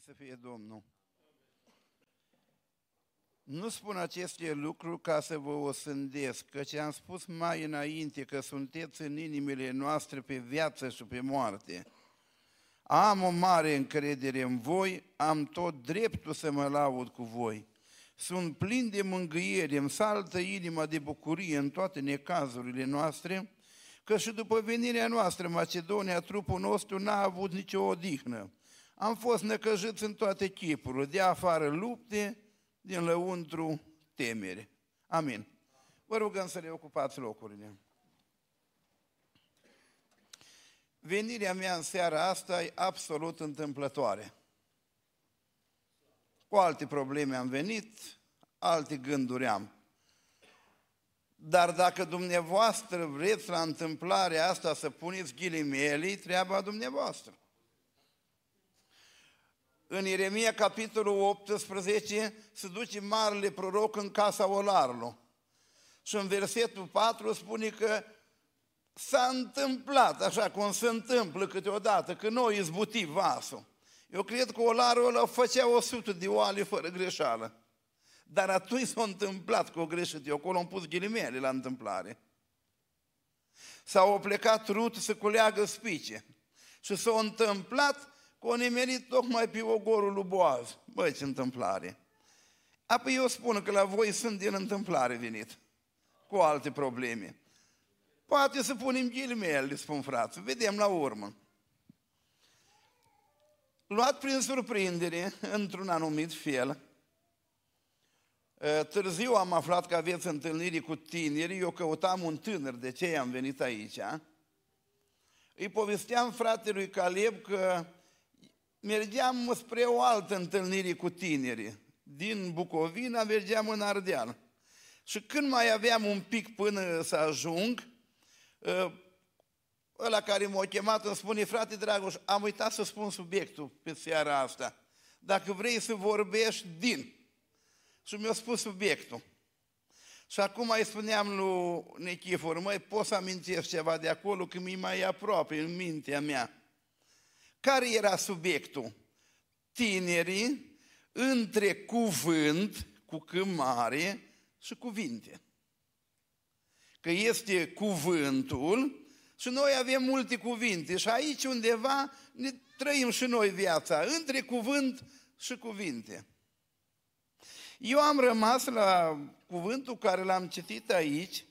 Slăvit să fie Domnul! Nu spun aceste lucruri ca să vă osândesc, căci am spus mai înainte că sunteți în inimile noastre pe viață și pe moarte. Am o mare încredere în voi, am tot dreptul să mă laud cu voi. Sunt plin de mângâiere, îmi saltă inima de bucurie în toate necazurile noastre, că și după venirea noastră în Macedonia, trupul nostru n-a avut nicio odihnă. Am fost necăjiți în toate chipurile, de afară lupte, din lăuntru temere. Amin. Vă rugăm să le ocupați locurile. Venirea mea în seara asta e absolut întâmplătoare. Cu alte probleme am venit, alte gânduri am. Dar dacă dumneavoastră vreți la întâmplarea asta să puneți ghilimele, treaba dumneavoastră. În Ieremia, capitolul 18, se duce marele proroc în casa olarului. Și în versetul 4 spune că s-a întâmplat așa cum se întâmplă câteodată, că noi izbuti vasul. Eu cred că olarul ăla făcea 100 de oale fără greșeală. Dar atunci s-a întâmplat cu o greșit. Eu acolo am pus ghilimele la întâmplare. S-au plecat rut să culeagă spice. Și s-a întâmplat că o nimerit tocmai pe ogorul lui Boaz. Băi, ce întâmplare! Apoi eu spun că la voi sunt din întâmplare venit, cu alte probleme. Poate să punem ghilimele, spun frații, vedem la urmă. Luat prin surprindere, într-un anumit fel, ă, Târziu am aflat că aveți întâlniri cu tineri, eu căutam un tânăr, de ce am venit aici. Îi povesteam fratelui Caleb că mergeam spre o altă întâlnire cu tineri. Din Bucovina mergeam în Ardeal. Și când mai aveam un pic până să ajung, ă, ăla care m-a chemat îmi spune, frate Dragoș, am uitat să spun subiectul pe seara asta. Dacă vrei să vorbești din. Și mi-a spus subiectul. Și acum mai spuneam lui Nechifor, măi, poți să amintesc ceva de acolo, că mi mai aproape în mintea mea. Care era subiectul? Tinerii între cuvânt, cu câmare și cuvinte. Că este cuvântul și noi avem multe cuvinte și aici undeva ne trăim și noi viața, între cuvânt și cuvinte. Eu am rămas la cuvântul care l-am citit aici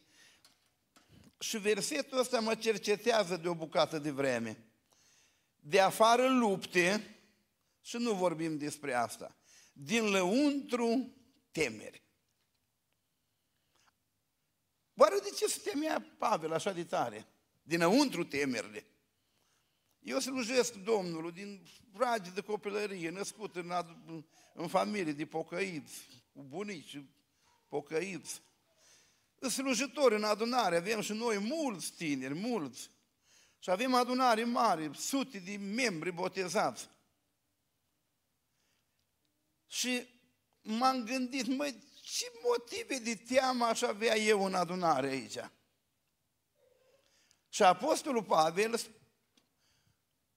și versetul ăsta mă cercetează de o bucată de vreme de afară lupte, și nu vorbim despre asta, din lăuntru temeri. Oare de ce se temea Pavel așa de tare? Dinăuntru temerile. Eu slujesc Domnului din ragi de copilărie, născut în, în familie de pocăiți, cu bunici pocăiți. Slujitori în adunare, avem și noi mulți tineri, mulți. Și avem adunare mare, sute de membri botezați. Și m-am gândit, măi, ce motive de teamă aș avea eu în adunare aici? Și Apostolul Pavel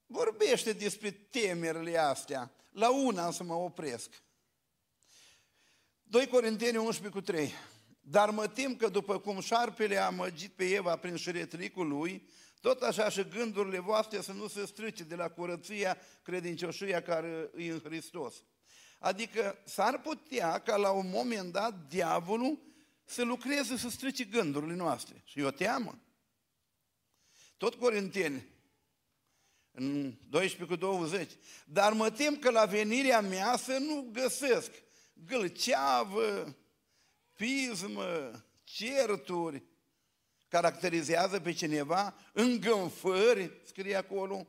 vorbește despre temerile astea. La una să mă opresc. 2 Corinteni 11 cu 3. Dar mă tem că după cum șarpele a amăgit pe Eva prin șiretlicul lui, tot așa și gândurile voastre să nu se strice de la curăția credincioșia care e în Hristos. Adică s-ar putea ca la un moment dat diavolul să lucreze să strice gândurile noastre. Și eu teamă. Tot Corinteni, în 12 cu 20. Dar mă tem că la venirea mea să nu găsesc gâlceavă, pismă, certuri, caracterizează pe cineva, îngânfări, scrie acolo,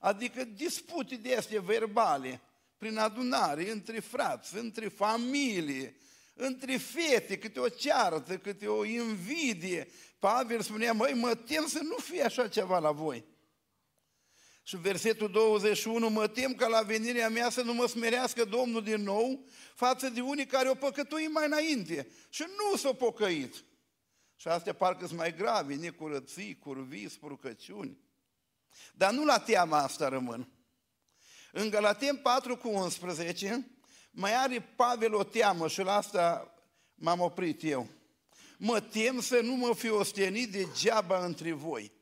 adică dispute de astea verbale, prin adunare, între frați, între familie, între fete, câte o ceartă, câte o invidie. Pavel spunea, măi, mă tem să nu fie așa ceva la voi. Și versetul 21, mă tem ca la venirea mea să nu mă smerească Domnul din nou față de unii care o păcătui mai înainte și nu s-au pocăit. Și astea parcă sunt mai grave, necurății, curvii, spurcăciuni. Dar nu la teama asta rămân. În Galaten 4 cu 11 mai are Pavel o teamă și la asta m-am oprit eu. Mă tem să nu mă fi ostenit degeaba între voi.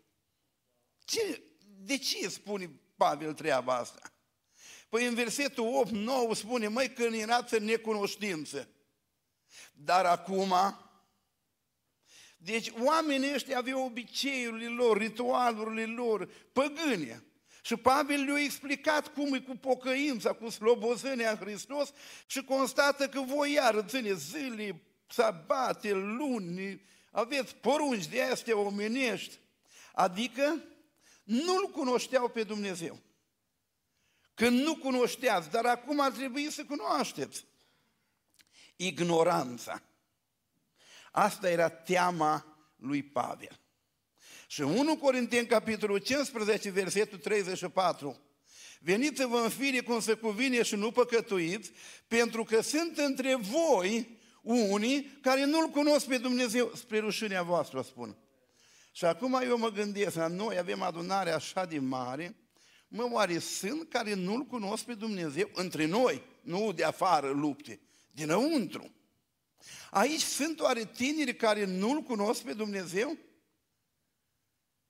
Ce, de ce spune Pavel treaba asta? Păi în versetul 8-9 spune, măi, că erați în necunoștință. Dar acum, deci oamenii ăștia aveau obiceiurile lor, ritualurile lor, păgâne. Și Pavel le-a explicat cum e cu pocăința, cu slobozenia în Hristos și constată că voi iar ține zile, sabate, luni, aveți porunci de astea omenești. Adică nu-L cunoșteau pe Dumnezeu. Când nu cunoșteați, dar acum ar trebui să cunoașteți. Ignoranța. Asta era teama lui Pavel. Și 1 Corinteni, capitolul 15, versetul 34. Veniți-vă în fire cum se cuvine și nu păcătuiți, pentru că sunt între voi unii care nu-L cunosc pe Dumnezeu, spre rușinea voastră, spun. Și acum eu mă gândesc, noi avem adunare așa de mare, mă, oare sunt care nu-L cunosc pe Dumnezeu între noi, nu de afară lupte, dinăuntru. Aici sunt oare tineri care nu-L cunosc pe Dumnezeu?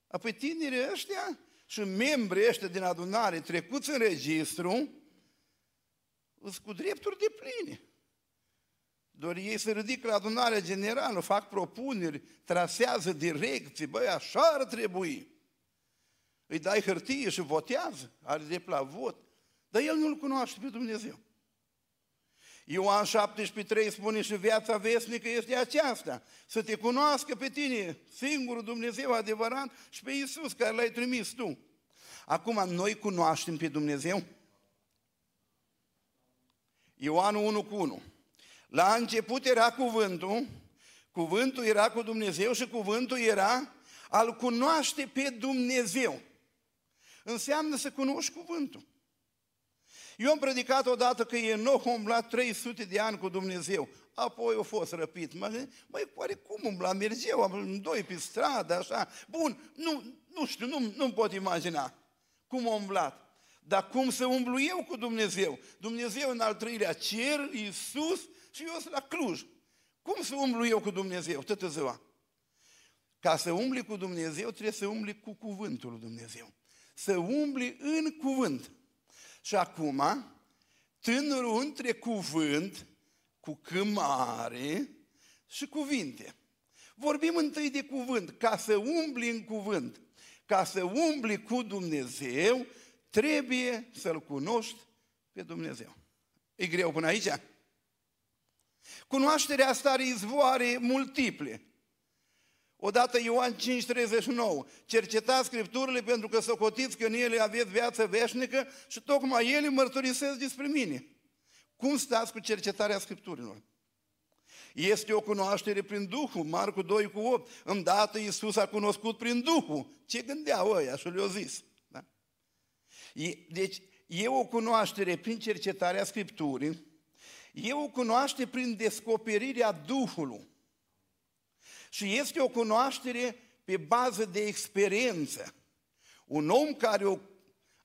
Apoi tinerii ăștia și membrii ăștia din adunare trecuți în registru, sunt cu drepturi de pline. Doar ei se ridică la adunarea generală, fac propuneri, trasează direcții, băi, așa ar trebui. Îi dai hârtie și votează, are drept la vot, dar el nu-L cunoaște pe Dumnezeu. Ioan 17, 3 spune și viața vesnică este aceasta, să te cunoască pe tine, singurul Dumnezeu adevărat și pe Iisus care l-ai trimis tu. Acum, noi cunoaștem pe Dumnezeu? Ioan 1 cu 1. La început era cuvântul, cuvântul era cu Dumnezeu și cuvântul era al cunoaște pe Dumnezeu. Înseamnă să cunoști cuvântul. Eu am predicat odată că Enoch a umblat 300 de ani cu Dumnezeu. Apoi a fost răpit. Mă, măi, oare cum umbla? Mergeau doi pe stradă, așa. Bun, nu, nu știu, nu, nu pot imagina cum a umblat. Dar cum să umblu eu cu Dumnezeu? Dumnezeu în al treilea cer, Iisus și eu sunt la Cluj. Cum să umblu eu cu Dumnezeu toată ziua? Ca să umbli cu Dumnezeu, trebuie să umbli cu cuvântul lui Dumnezeu. Să umbli în cuvânt. Și acum, tânărul între cuvânt, cu câmare și cuvinte. Vorbim întâi de cuvânt. Ca să umbli în cuvânt, ca să umbli cu Dumnezeu, trebuie să-L cunoști pe Dumnezeu. E greu până aici? Cunoașterea asta are izvoare multiple. Odată Ioan 5,39, cercetați Scripturile pentru că socotiți că în ele aveți viață veșnică și tocmai ele mărturisesc despre mine. Cum stați cu cercetarea Scripturilor? Este o cunoaștere prin Duhul, Marcu 2 cu 8. Îndată Iisus a cunoscut prin Duhul. Ce gândeau ăia și le-au zis. Da? Deci e o cunoaștere prin cercetarea Scripturii, e o cunoaștere prin descoperirea Duhului. Și este o cunoaștere pe bază de experiență. Un om care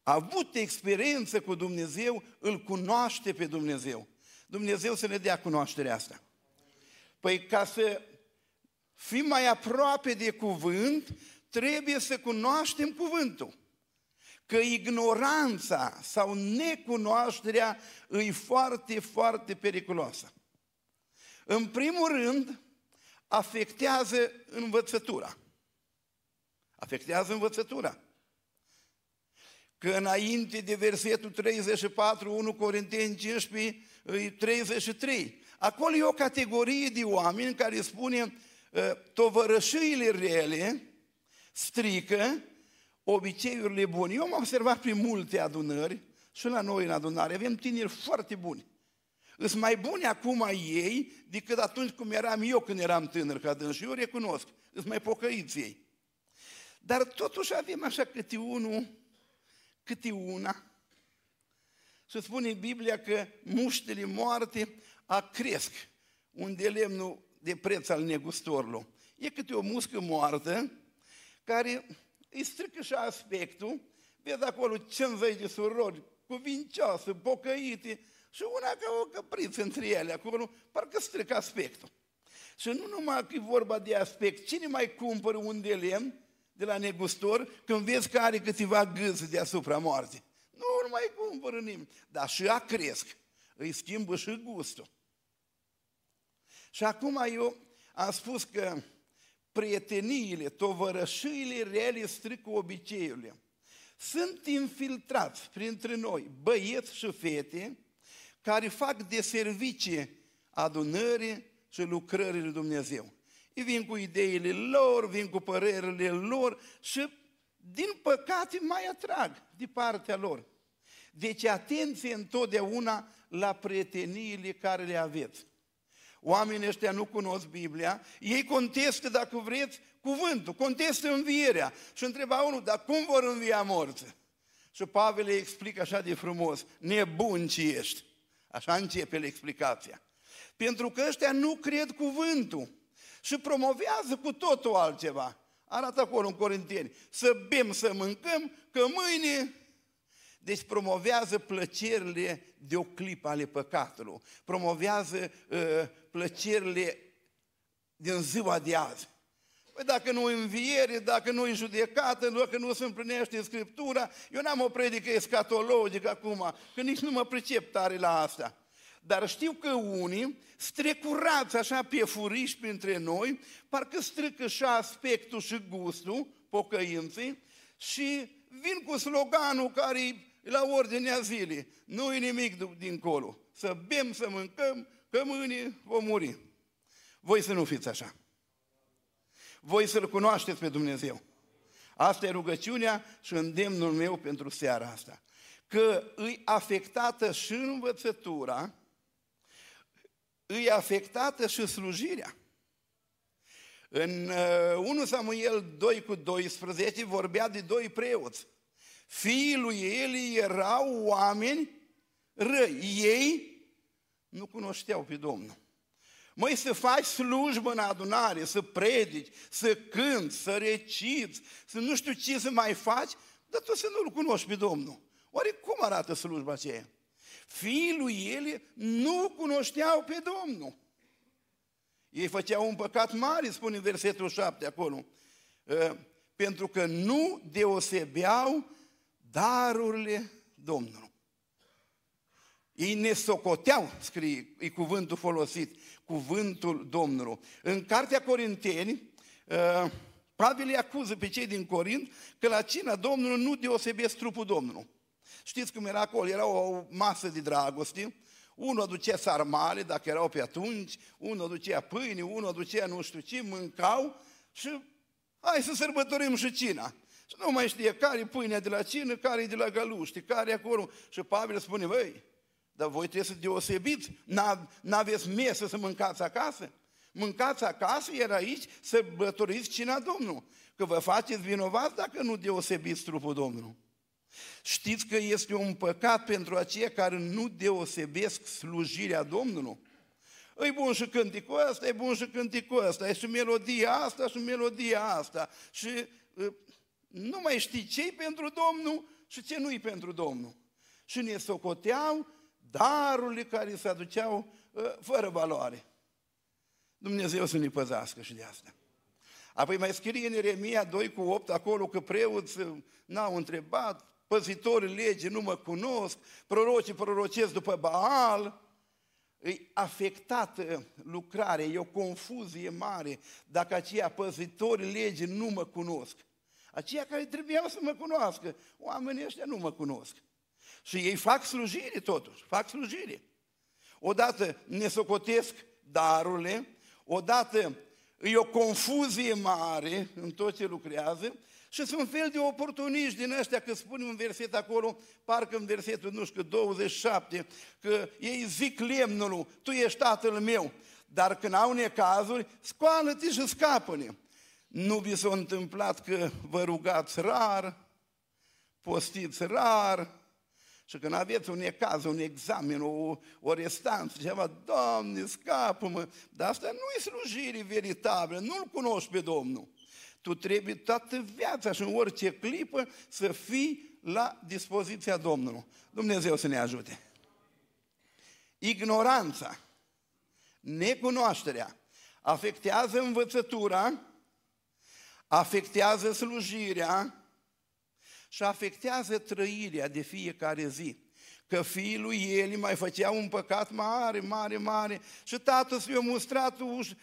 a avut experiență cu Dumnezeu, îl cunoaște pe Dumnezeu. Dumnezeu să ne dea cunoașterea asta. Păi ca să fim mai aproape de cuvânt, trebuie să cunoaștem cuvântul. Că ignoranța sau necunoașterea îi foarte, foarte periculoasă. În primul rând, afectează învățătura. Afectează învățătura. Că înainte de versetul 34, 1 Corinteni 15, 33, acolo e o categorie de oameni care spune ă, tovărășiile rele strică obiceiurile bune. Eu am observat prin multe adunări și la noi în adunare avem tineri foarte buni. Îs mai buni acum ei decât atunci cum eram eu când eram tânăr ca dâns. Și eu recunosc, îs mai pocăiți ei. Dar totuși avem așa câte unul, câte una. Și spune Biblia că muștele moarte cresc unde lemnul de preț al negustorilor. E câte o muscă moartă care îi strică și aspectul, vezi acolo 50 de surori cuvincioasă, pocăite, și una ca o căpriță între ele acolo, parcă strică aspectul. Și nu numai că e vorba de aspect, cine mai cumpără un de lemn de la negustor când vezi că are câteva gâze deasupra moarții? Nu, nu mai cumpără nimeni, dar și ea cresc, îi schimbă și gustul. Și acum eu am spus că prieteniile, tovărășiile reale strică obiceiurile. Sunt infiltrați printre noi băieți și fete care fac de servicii adunării și lucrările lui Dumnezeu. Ei vin cu ideile lor, vin cu părerile lor și, din păcate, mai atrag de partea lor. Deci atenție întotdeauna la prieteniile care le aveți. Oamenii ăștia nu cunosc Biblia, ei contestă, dacă vreți, cuvântul, contestă învierea. Și întreba unul, dar cum vor învia morți? Și Pavel îi explică așa de frumos, nebun ce ești. Așa începe explicația. Pentru că ăștia nu cred cuvântul și promovează cu totul altceva. Arată acolo în Corinteni, să bem, să mâncăm, că mâine deci promovează plăcerile de o clipă ale păcatului, promovează uh, plăcerile din ziua de azi. Păi dacă nu înviere, dacă nu e judecată, dacă nu se împlinește Scriptura, eu n-am o predică escatologică acum, că nici nu mă pricep tare la asta. Dar știu că unii, strecurați așa pe furiși printre noi, parcă strică și aspectul și gustul pocăinței și vin cu sloganul care e la ordinea zilei. Nu e nimic dincolo. Să bem, să mâncăm, că mâine vom muri. Voi să nu fiți așa. Voi să-L cunoașteți pe Dumnezeu. Asta e rugăciunea și îndemnul meu pentru seara asta. Că îi afectată și învățătura, îi afectată și slujirea. În 1 uh, Samuel 2 cu 12 vorbea de doi preoți. Fiii lui Eli erau oameni răi. Ei nu cunoșteau pe Domnul. Măi, să faci slujbă în adunare, să predici, să cânți, să reciți, să nu știu ce să mai faci, dar tu să nu-L cunoști pe Domnul. Oare cum arată slujba aceea? Fiii lui Eli nu cunoșteau pe Domnul. Ei făceau un păcat mare, spune în versetul 7 acolo, ă, pentru că nu deosebeau darurile Domnului. Ei ne socoteau, scrie, e cuvântul folosit, cuvântul Domnului. În Cartea Corinteni, ă, Pavel îi acuză pe cei din Corint că la cina Domnului nu deosebesc trupul Domnului. Știți cum era acolo? Era o masă de dragoste, unul aducea sarmale, dacă erau pe atunci, unul aducea pâine, unul aducea nu știu ce, mâncau și hai să sărbătorim și cina. Și nu mai știe care e pâinea de la cină, care e de la galuște, care e acolo. Și Pavel spune, băi, dar voi trebuie să deosebiți, n-aveți mesă să mâncați acasă? Mâncați acasă, iar aici să bătoriți cina Domnului. Că vă faceți vinovați dacă nu deosebiți trupul Domnului. Știți că este un păcat pentru aceia care nu deosebesc slujirea Domnului? E bun și cânticul ăsta, e bun și cânticul ăsta, e și melodia asta și melodia asta. Și uh, nu mai știi ce pentru Domnul și ce nu-i pentru Domnul. Și ne socoteau darurile care se aduceau uh, fără valoare. Dumnezeu să ne păzească și de asta. Apoi mai scrie în Ieremia 2 cu 8 acolo că preoți n-au întrebat, păzitorii legii nu mă cunosc, prorocii prorocesc după Baal, e afectată lucrarea, e o confuzie mare dacă aceia păzitorii legii nu mă cunosc. Aceia care trebuiau să mă cunoască, oamenii ăștia nu mă cunosc. Și ei fac slujire totuși, fac slujire. Odată ne socotesc darurile, odată e o confuzie mare în tot ce lucrează și sunt un fel de oportuniști din ăștia, că spune un verset acolo, parcă în versetul, nu știu, 27, că ei zic lemnul, tu ești tatăl meu, dar când au necazuri, scoală-te și scapă-ne. Nu vi s-a întâmplat că vă rugați rar, postiți rar, și când aveți un necaz, un examen, o, o restanță, ceva, Doamne, scapă-mă, dar asta nu e slujire veritabilă, nu-L cunoști pe Domnul. Tu trebuie toată viața și în orice clipă să fii la dispoziția Domnului. Dumnezeu să ne ajute. Ignoranța, necunoașterea, afectează învățătura, afectează slujirea și afectează trăirea de fiecare zi. Că fiul lui Eli mai făcea un păcat mare, mare, mare și tatăl s-i-a mustrat uș-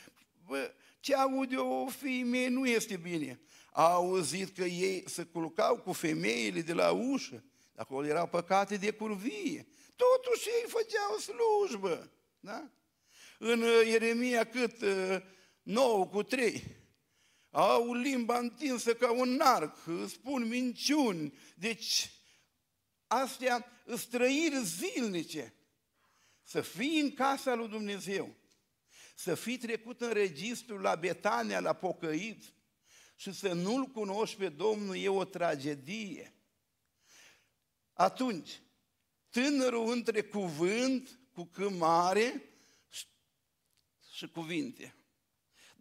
Bă, ce aude o femeie nu este bine. A auzit că ei se culcau cu femeile de la ușă. Acolo erau păcate de curvie. Totuși ei făceau slujbă. Da? În uh, Ieremia cât? 9 uh, cu 3. Au limba întinsă ca un arc, spun minciuni. Deci, astea străiri zilnice. Să fii în casa lui Dumnezeu, să fii trecut în registru la Betania, la pocăit și să nu-L cunoști pe Domnul e o tragedie. Atunci, tânărul între cuvânt cu câmare și cuvinte.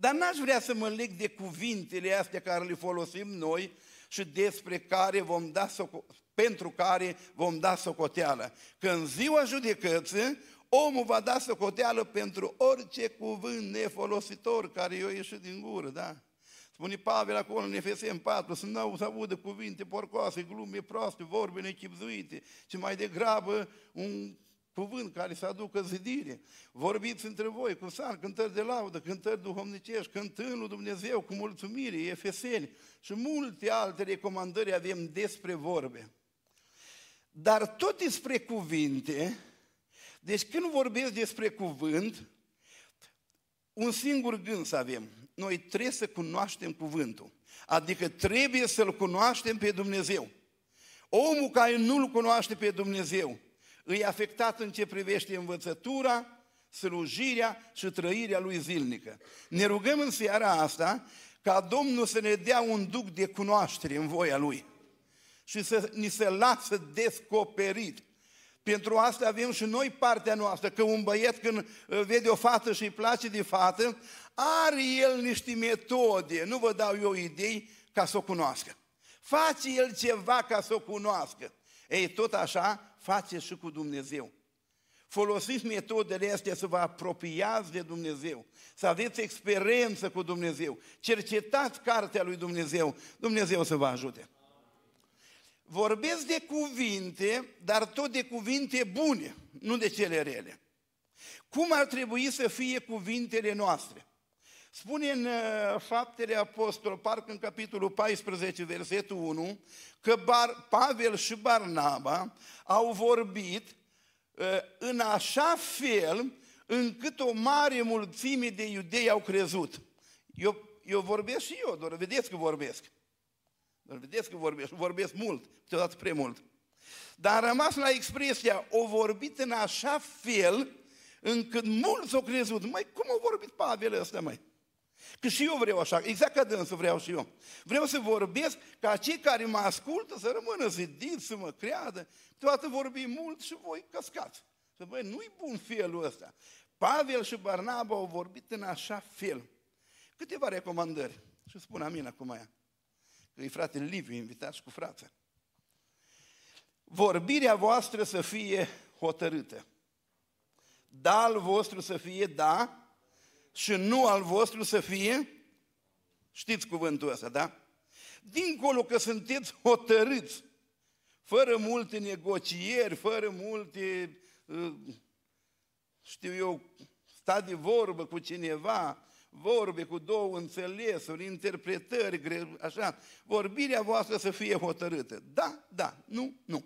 Dar n-aș vrea să mă leg de cuvintele astea care le folosim noi și despre care vom da pentru care vom da socoteală. Că în ziua judecății, omul va da socoteală pentru orice cuvânt nefolositor care i-a ieșit din gură, da? Spune Pavel acolo în Efesem 4, să nu să audă cuvinte porcoase, glume proaste, vorbe nechipzuite, ci mai degrabă un cuvânt care să aducă zidire. Vorbiți între voi cu san, cântări de laudă, cântări duhovnicești, cântând lui Dumnezeu cu mulțumire, Efeseni și multe alte recomandări avem despre vorbe. Dar tot despre cuvinte, deci când vorbesc despre cuvânt, un singur gând să avem. Noi trebuie să cunoaștem cuvântul. Adică trebuie să-L cunoaștem pe Dumnezeu. Omul care nu-L cunoaște pe Dumnezeu, îi afectat în ce privește învățătura, slujirea și trăirea lui zilnică. Ne rugăm în seara asta ca Domnul să ne dea un duc de cunoaștere în voia Lui și să ni se lasă descoperit. Pentru asta avem și noi partea noastră, că un băiet când uh, vede o fată și îi place de fată, are el niște metode, nu vă dau eu idei ca să o cunoască. Face el ceva ca să o cunoască. Ei, tot așa face și cu Dumnezeu. Folosiți metodele astea să vă apropiați de Dumnezeu, să aveți experiență cu Dumnezeu, cercetați cartea lui Dumnezeu, Dumnezeu să vă ajute. Vorbesc de cuvinte, dar tot de cuvinte bune, nu de cele rele. Cum ar trebui să fie cuvintele noastre? Spune în uh, Faptele Apostol, parcă în capitolul 14, versetul 1, că Bar, Pavel și Barnaba au vorbit uh, în așa fel încât o mare mulțime de iudei au crezut. Eu, eu vorbesc și eu, doar vedeți că vorbesc. Doar vedeți că vorbesc, vorbesc mult, câteodată prea mult. Dar am rămas la expresia, o vorbit în așa fel încât mulți au crezut. Mai cum a vorbit Pavel ăsta, mai? Că și eu vreau așa, exact ca dânsul vreau și eu. Vreau să vorbesc ca cei care mă ascultă să rămână zidiți, să mă creadă. Toată vorbim mult și voi căscați. Să băi, nu-i bun felul ăsta. Pavel și Barnaba au vorbit în așa fel. Câteva recomandări. Și spun amin acum aia. Că e frate Liviu invitat și cu frața. Vorbirea voastră să fie hotărâtă. Da al vostru să fie da și nu al vostru să fie, știți cuvântul ăsta, da? Dincolo că sunteți hotărâți, fără multe negocieri, fără multe, uh, știu eu, sta de vorbă cu cineva, vorbe cu două înțelesuri, interpretări, așa, vorbirea voastră să fie hotărâtă. Da, da, nu, nu.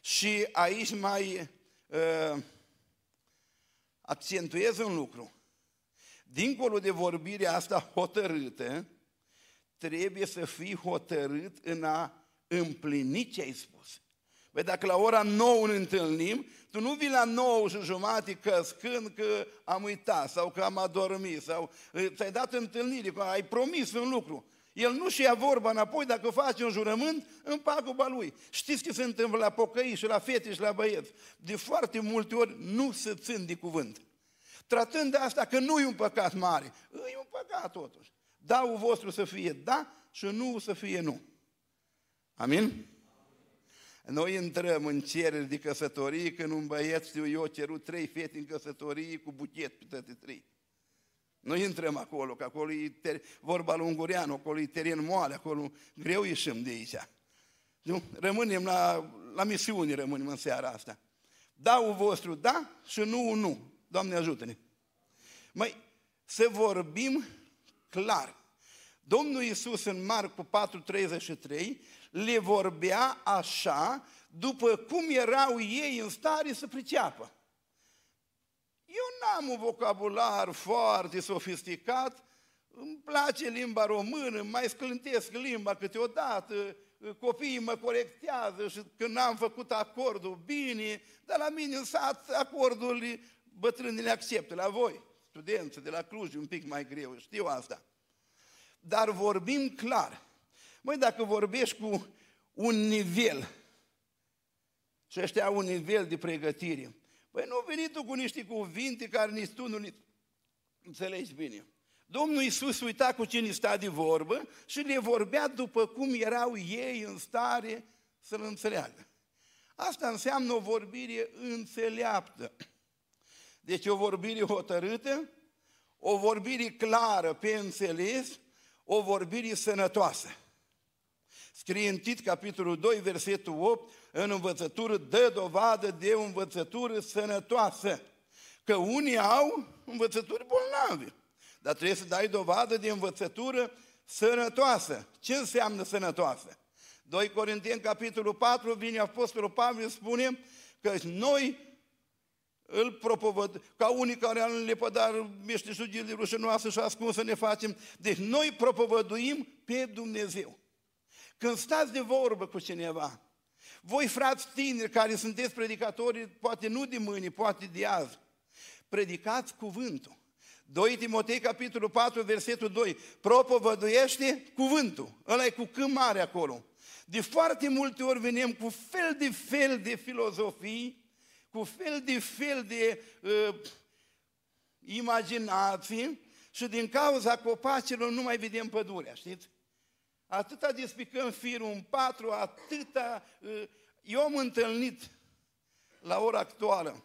Și aici mai uh, accentuez un lucru dincolo de vorbirea asta hotărâtă, trebuie să fii hotărât în a împlini ce ai spus. Păi dacă la ora 9 ne întâlnim, tu nu vii la 9 și jumate căscând că am uitat sau că am adormit sau ți-ai dat întâlnire, că ai promis un lucru. El nu și ia vorba înapoi, dacă face un jurământ, în paguba lui. Știți ce se întâmplă la pocăi și la fete și la băieți? De foarte multe ori nu se țin de cuvânt. Tratând de asta că nu e un păcat mare, e un păcat totuși. Daul vostru să fie da și nu să fie nu. Amin? Noi intrăm în cereri de căsătorie când un băiet, știu eu, cerut trei fete în căsătorie cu buchet pe toate trei. Noi intrăm acolo, că acolo e ter- vorba lui Ungureanu, acolo e teren moale, acolo greu ieșim de aici. Nu? Rămânem la, la misiune, rămânem în seara asta. Dau vostru da și nu nu. Doamne ajută-ne. Mai să vorbim clar. Domnul Iisus în Marcu 4,33 le vorbea așa după cum erau ei în stare să priceapă. Eu n-am un vocabular foarte sofisticat, îmi place limba română, mai sclântesc limba câteodată, copiii mă corectează și când am făcut acordul bine, dar la mine în sat acordul bătrânii le acceptă, la voi, studenți de la Cluj, un pic mai greu, știu asta. Dar vorbim clar. Măi, dacă vorbești cu un nivel, și ăștia au un nivel de pregătire, păi nu veni tu cu niște cuvinte care nici tu nu înțelegi bine. Domnul Iisus uita cu cine sta de vorbă și le vorbea după cum erau ei în stare să-L înțeleagă. Asta înseamnă o vorbire înțeleaptă. Deci o vorbire hotărâtă, o vorbire clară pe înțeles, o vorbire sănătoasă. Scrie în Tit, capitolul 2, versetul 8, în învățătură, dă dovadă de o învățătură sănătoasă. Că unii au învățături bolnave, dar trebuie să dai dovadă de învățătură sănătoasă. Ce înseamnă sănătoasă? 2 Corinteni, capitolul 4, vine Apostolul Pavel, spune că noi îl propovăd, ca unii care în lepădar meșteșugii rușinoasă și ascunsă ne facem. Deci noi propovăduim pe Dumnezeu. Când stați de vorbă cu cineva, voi frați tineri care sunteți predicatori, poate nu de mâine, poate de azi, predicați cuvântul. 2 Timotei, capitolul 4, versetul 2, propovăduiește cuvântul. Ăla e cu câm mare acolo. De foarte multe ori venim cu fel de fel de filozofii, cu fel de fel de uh, imaginații și din cauza copacilor nu mai vedem pădurea, știți? Atâta despicăm firul în patru, atâta... Uh, eu am întâlnit la ora actuală,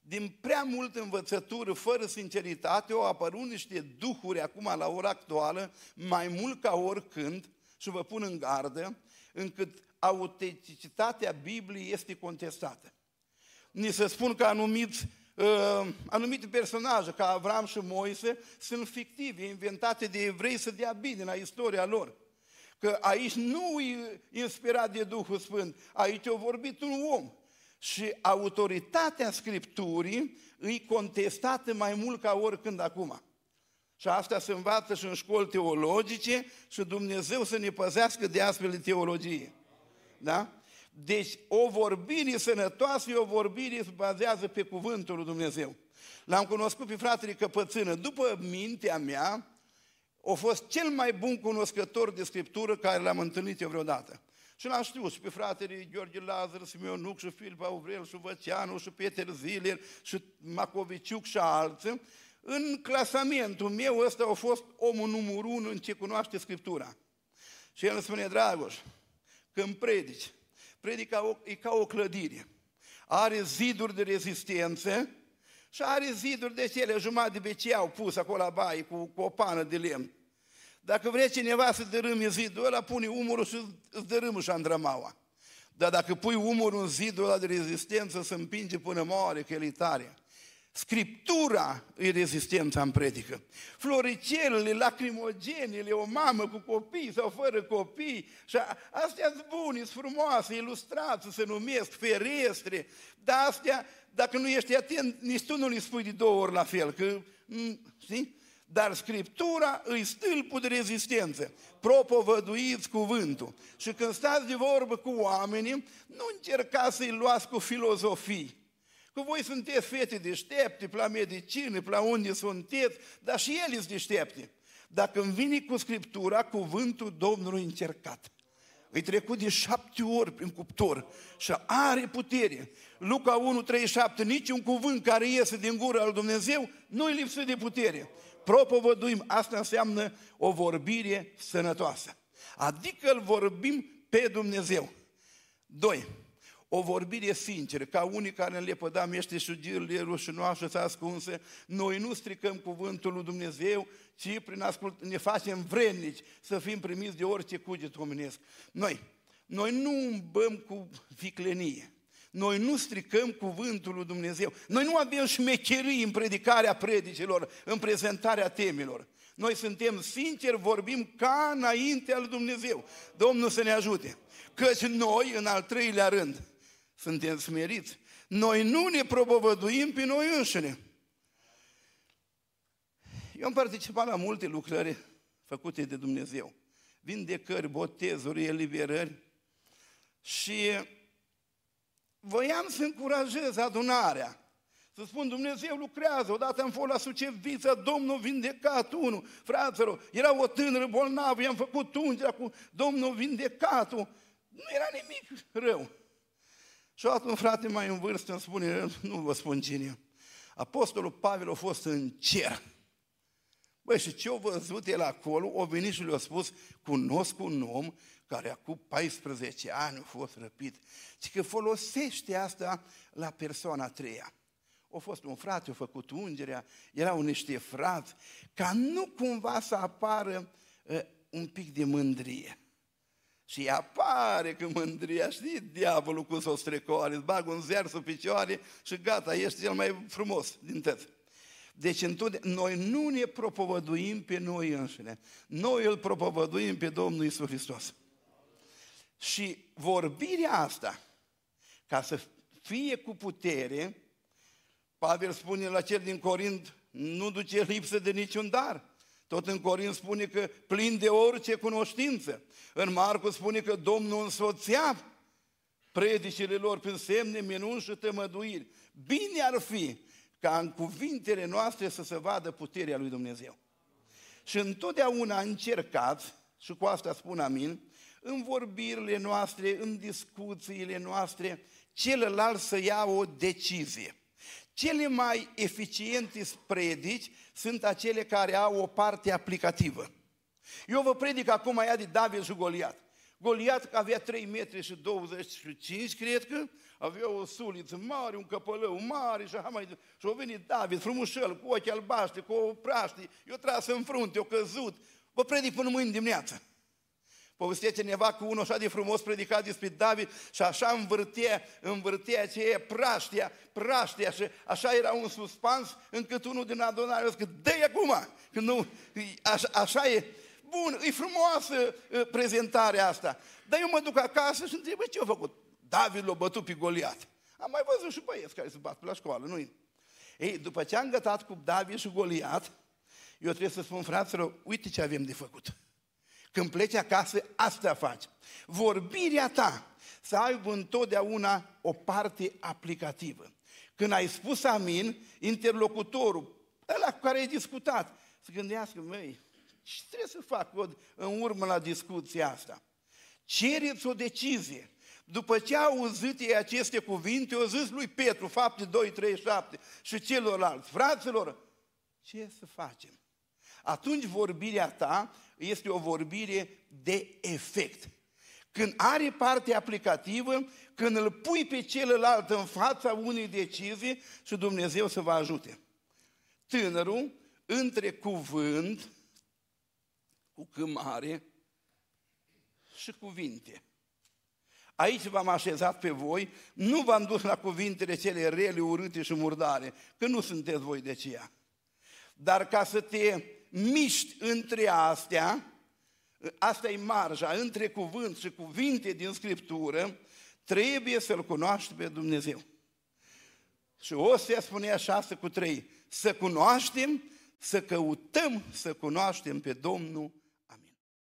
din prea multă învățătură, fără sinceritate, au apărut niște duhuri acum la ora actuală, mai mult ca oricând, și vă pun în gardă, încât autenticitatea Bibliei este contestată. Ni se spun că anumiți, uh, anumite personaje, ca Avram și Moise, sunt fictive, inventate de evrei să dea bine la istoria lor. Că aici nu e inspirat de Duhul Sfânt, aici a vorbit un om. Și autoritatea Scripturii îi contestată mai mult ca oricând acum. Și asta se învață și în școli teologice și Dumnezeu să ne păzească de astfel de teologie. Da? Deci o vorbire sănătoasă e o vorbire se bazează pe cuvântul lui Dumnezeu. L-am cunoscut pe fratele Căpățână. După mintea mea, a fost cel mai bun cunoscător de Scriptură care l-am întâlnit eu vreodată. Și l-am știut și pe fratele Gheorghe Lazar, Simeon Nuc și Filip Auvrel și Văceanu și Peter Ziler și Macoviciuc și alții. În clasamentul meu ăsta a fost omul numărul unu în ce cunoaște Scriptura. Și el îmi spune, Dragoș, când predici, predica e ca o clădire. Are ziduri de rezistență și are ziduri de cele jumătate de beceau pus acolo la baie cu, cu o pană de lemn. Dacă vrea cineva să dărâme zidul ăla, pune umorul și îți dărâmă și andramaua. Dar dacă pui umorul în zidul ăla de rezistență, se împinge până moare, că el e tare. Scriptura e rezistența în predică. Floricelele, lacrimogenele, o mamă cu copii sau fără copii, și astea sunt bune, sunt frumoase, ilustrații se numesc, ferestre, dar astea, dacă nu ești atent, nici tu nu le spui de două ori la fel, că, știi? Dar Scriptura îi stâlpul de rezistență. Propovăduiți cuvântul. Și când stați de vorbă cu oamenii, nu încercați să-i luați cu filozofii. Că voi sunteți fete deștepte, pe la medicină, pe la unde sunteți, dar și ele sunt deștepte. Dacă îmi vine cu Scriptura, cuvântul Domnului încercat. Îi trecut de șapte ori prin cuptor și are putere. Luca 1, 37, nici un cuvânt care iese din gura lui Dumnezeu nu îi lipsit de putere. Propovăduim, asta înseamnă o vorbire sănătoasă. Adică îl vorbim pe Dumnezeu. Doi, o vorbire sinceră, ca unii care în lepăda meșteșugirile rușinoase să ascunse, noi nu stricăm cuvântul lui Dumnezeu, ci prin ascult ne facem vrednici să fim primiți de orice cuget omenesc. Noi, noi nu umbăm cu viclenie, noi nu stricăm cuvântul lui Dumnezeu, noi nu avem șmecherii în predicarea predicilor, în prezentarea temelor. Noi suntem sinceri, vorbim ca înainte al Dumnezeu. Domnul să ne ajute. Căci noi, în al treilea rând, suntem smeriți. Noi nu ne propovăduim pe noi înșine. Eu am participat la multe lucrări făcute de Dumnezeu. Vindecări, botezuri, eliberări. Și voiam să încurajez adunarea. Să spun, Dumnezeu lucrează, odată am fost la Sucevița, Domnul vindecat unul, fraților, era o tânără bolnavă, i-am făcut ungerea cu Domnul vindecatul, nu era nimic rău. Și odată un frate mai în vârstă îmi spune, nu vă spun cine, Apostolul Pavel a fost în cer. Băi, și ce-a văzut el acolo, o venit și le-a spus, cunosc un om care acum 14 ani a fost răpit, și că folosește asta la persoana treia. A fost un frate, a făcut ungerea, erau niște frați, ca nu cumva să apară uh, un pic de mândrie. Și apare că mândria, știi, diavolul cu s-o strecoare, îți bag un zer sub picioare și gata, ești cel mai frumos din tăți. Deci întotdeauna, noi nu ne propovăduim pe noi înșine, noi îl propovăduim pe Domnul Isus Hristos. Și vorbirea asta, ca să fie cu putere, Pavel spune la cel din Corint, nu duce lipsă de niciun dar. Tot în Corint spune că plin de orice cunoștință. În Marcu spune că Domnul însoțea predicile lor prin semne, minunși și tămăduiri. Bine ar fi ca în cuvintele noastre să se vadă puterea lui Dumnezeu. Și întotdeauna încercați, și cu asta spun amin, în vorbirile noastre, în discuțiile noastre, celălalt să ia o decizie. Cele mai eficiente predici sunt acele care au o parte aplicativă. Eu vă predic acum aia de David și Goliat. Goliat avea 3 metri și 25, cred că, avea o suliță mare, un căpălău mare și așa mai departe. Și a venit David, frumușel, cu ochi albaștri, cu o praștie, eu tras în frunte, eu căzut. Vă predic până mâine dimineață. Povestea cineva cu unul așa de frumos predicat despre David și așa învârtea, învârtea aceea praștia, praștia și așa era un suspans încât unul din adunare a zis că dă acum, că nu, așa, așa e. Bun, e frumoasă prezentarea asta. Dar eu mă duc acasă și întreb, ce a făcut? David l-a bătut pe Goliat. Am mai văzut și băieți care se bat pe la școală, nu Ei, după ce am gătat cu David și Goliat, eu trebuie să spun, fraților, uite ce avem de făcut. Când pleci acasă, asta faci. Vorbirea ta să aibă întotdeauna o parte aplicativă. Când ai spus amin, interlocutorul, ăla cu care ai discutat, să gândească, măi, ce trebuie să fac eu în urmă la discuția asta? Cereți o decizie. După ce au auzit ei aceste cuvinte, au zis lui Petru, fapte 2, 3, 7 și celorlalți, fraților, ce să facem? Atunci vorbirea ta este o vorbire de efect. Când are parte aplicativă, când îl pui pe celălalt în fața unei decizii și Dumnezeu să vă ajute. Tânărul, între cuvânt, cu câmare și cuvinte. Aici v-am așezat pe voi, nu v-am dus la cuvintele cele rele, urâte și murdare, că nu sunteți voi de aceea. Dar ca să te miști între astea, asta e marja, între cuvânt și cuvinte din Scriptură, trebuie să-L cunoaște pe Dumnezeu. Și o să spune așa cu trei, să cunoaștem, să căutăm să cunoaștem pe Domnul